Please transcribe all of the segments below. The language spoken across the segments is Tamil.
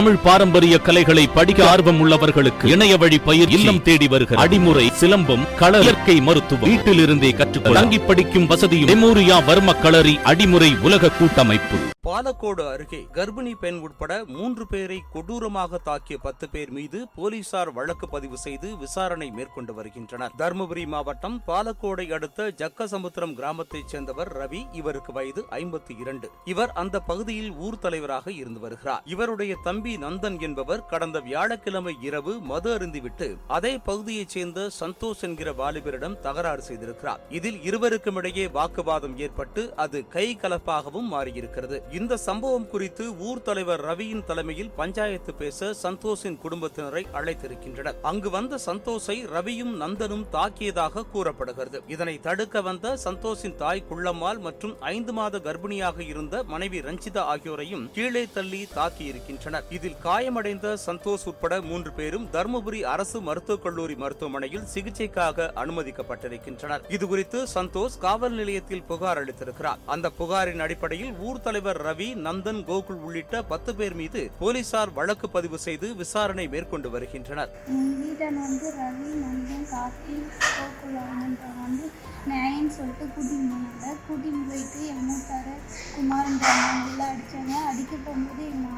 தமிழ் பாரம்பரிய கலைகளை படிக்க ஆர்வம் உள்ளவர்களுக்கு இணைய வழி பயிர் இல்லம் தேடி வருகிற அடிமுறை சிலம்பம் கள இயற்கை மருத்துவம் வீட்டிலிருந்தே கற்றுக்கொள்ள தங்கி படிக்கும் வசதியும் மெமோரியா வர்ம களரி அடிமுறை உலக கூட்டமைப்பு. பாலக்கோடு அருகே கர்ப்பிணி பெண் உட்பட மூன்று பேரை கொடூரமாக தாக்கிய பத்து பேர் மீது போலீசார் வழக்கு பதிவு செய்து விசாரணை மேற்கொண்டு வருகின்றனர். தருமபுரி மாவட்டம் பாலக்கோடை அடுத்த ஜக்கசமுத்திரம் கிராமத்தைச் சேர்ந்தவர் ரவி இவருக்கு வயது ஐம்பத்தி இரண்டு. இவர் அந்த பகுதியில் ஊர் தலைவராக இருந்து வருகிறார். இவருடைய தம்பி நந்தன் என்பவர் கடந்த வியாழக்கிழமை இரவு மது அருந்திவிட்டு அதே பகுதியைச் சேர்ந்த சந்தோஷ் என்கிற வாலிபரிடம் தகராறு செய்திருக்கிறார். இதில் இருவருக்கும் இடையே வாக்குவாதம் ஏற்பட்டு அது கை கலப்பாகவும் மாறியிருக்கிறது. இந்த சம்பவம் குறித்து ஊர் தலைவர் ரவியின் தலைமையில் பஞ்சாயத்து பேச சந்தோஷின் குடும்பத்தினரை அழைத்திருக்கின்றனர். அங்கு வந்த சந்தோஷை ரவியும் நந்தனும் தாக்கியதாக கூறப்படுகிறது. இதனை தடுக்க வந்த சந்தோஷின் தாய் குள்ளம்மாள் மற்றும் ஐந்து மாத கர்ப்பிணியாக இருந்த மனைவி ரஞ்சிதா ஆகியோரையும் கீழே தள்ளி தாக்கியிருக்கின்றனர். இதில் காயமடைந்த சந்தோஷ் உட்பட மூன்று பேரும் தருமபுரி அரசு மருத்துவக் கல்லூரி மருத்துவமனையில் சிகிச்சைக்காக அனுமதிக்கப்பட்டிருக்கின்றனர். இதுகுறித்து சந்தோஷ் காவல் நிலையத்தில் புகார் அளித்திருக்கிறார். அந்த புகாரின் அடிப்படையில் ஊர் தலைவர் ரவி நந்தன் கோகுல் உள்ளிட்ட பத்து பேர் மீது போலீசார் வழக்கு பதிவு செய்து விசாரணை மேற்கொண்டு வருகின்றனர். நியாயம்னு சொல்லிட்டு கூட்டின்னு போனாங்க கூட்டின்னு போயிட்டு அடித்தாங்க அடிக்க போகும்போது எங்கள்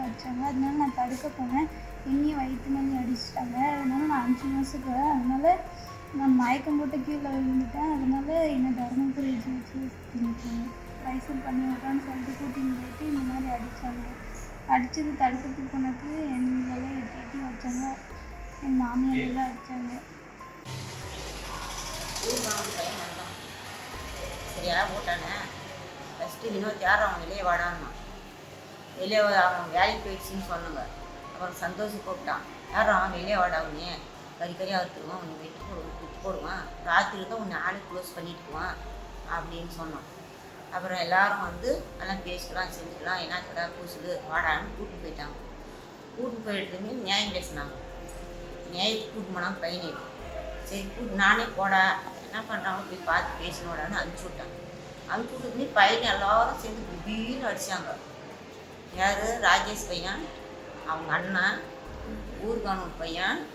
மாமியாரையும் அடித்தாங்க அதனால நான் தடுக்க போனேன். என்னையும் வயிற்று மணி அடிச்சிட்டாங்க. அதனால நான் அஞ்சு மாதத்துக்கு அதனால நான் மயக்கம் போட்டு கீழே விழுந்துட்டேன். அதனால என்னை தருமபுரி வச்சு லைசன்ஸ் பண்ணி விட்றான்னு சொல்லிட்டு கூட்டின்னு போயிட்டு இந்த மாதிரி அடித்தாங்க அடித்தது தடுக்கிறதுக்கு போனதுக்கு எங்களெல்லாம் எட்டி எட்டி வச்சாங்க. என் மாமியார் எல்லாம் அடித்தாங்க சரியா போட்டானே ஃபஸ்ட்டு வினோத் யார் அவன் வெளியே வாடான்னா வெளியே அவன் வேலைக்கு போயிடுச்சுன்னு சொன்னாங்க அப்புறம் சந்தோஷம் கூப்பிட்டான். யாரும் அவன் வெளியே வாடா அவனே கறி கறியாக உன்னை வெட்டி போடுவான் குத்தி போடுவான். ராத்திரி தான் உன்னை ஆளு க்ளோஸ் பண்ணிட்டுக்குவான் அப்படின்னு சொன்னான். அப்புறம் எல்லாரும் வந்து எல்லாம் பேசிக்கலாம் செஞ்சுக்கலாம் என்ன என்னக்கடா பூசுது வாடான்னு கூட்டிட்டு போயிட்டாங்க. கூட்டிட்டு போயிட்டுமே நியாயம் பேசினாங்க. நியாயத்துக்கு கூட்டு போனால் பையனை சரி கூட்டு நானே போடா. என்ன பண்ணுறாங்க போய் பார்த்து பேசணுடான்னு அனுப்பிச்சி விட்டாங்க. அனுப்பிச்சி விட்டதுமே பையனை எல்லாரும் சேர்ந்து திடீர்னு அடிச்சாங்க. யார்? ராஜேஷ் பையன். அவங்க அண்ணன். ஊர்கானூர் பையன்.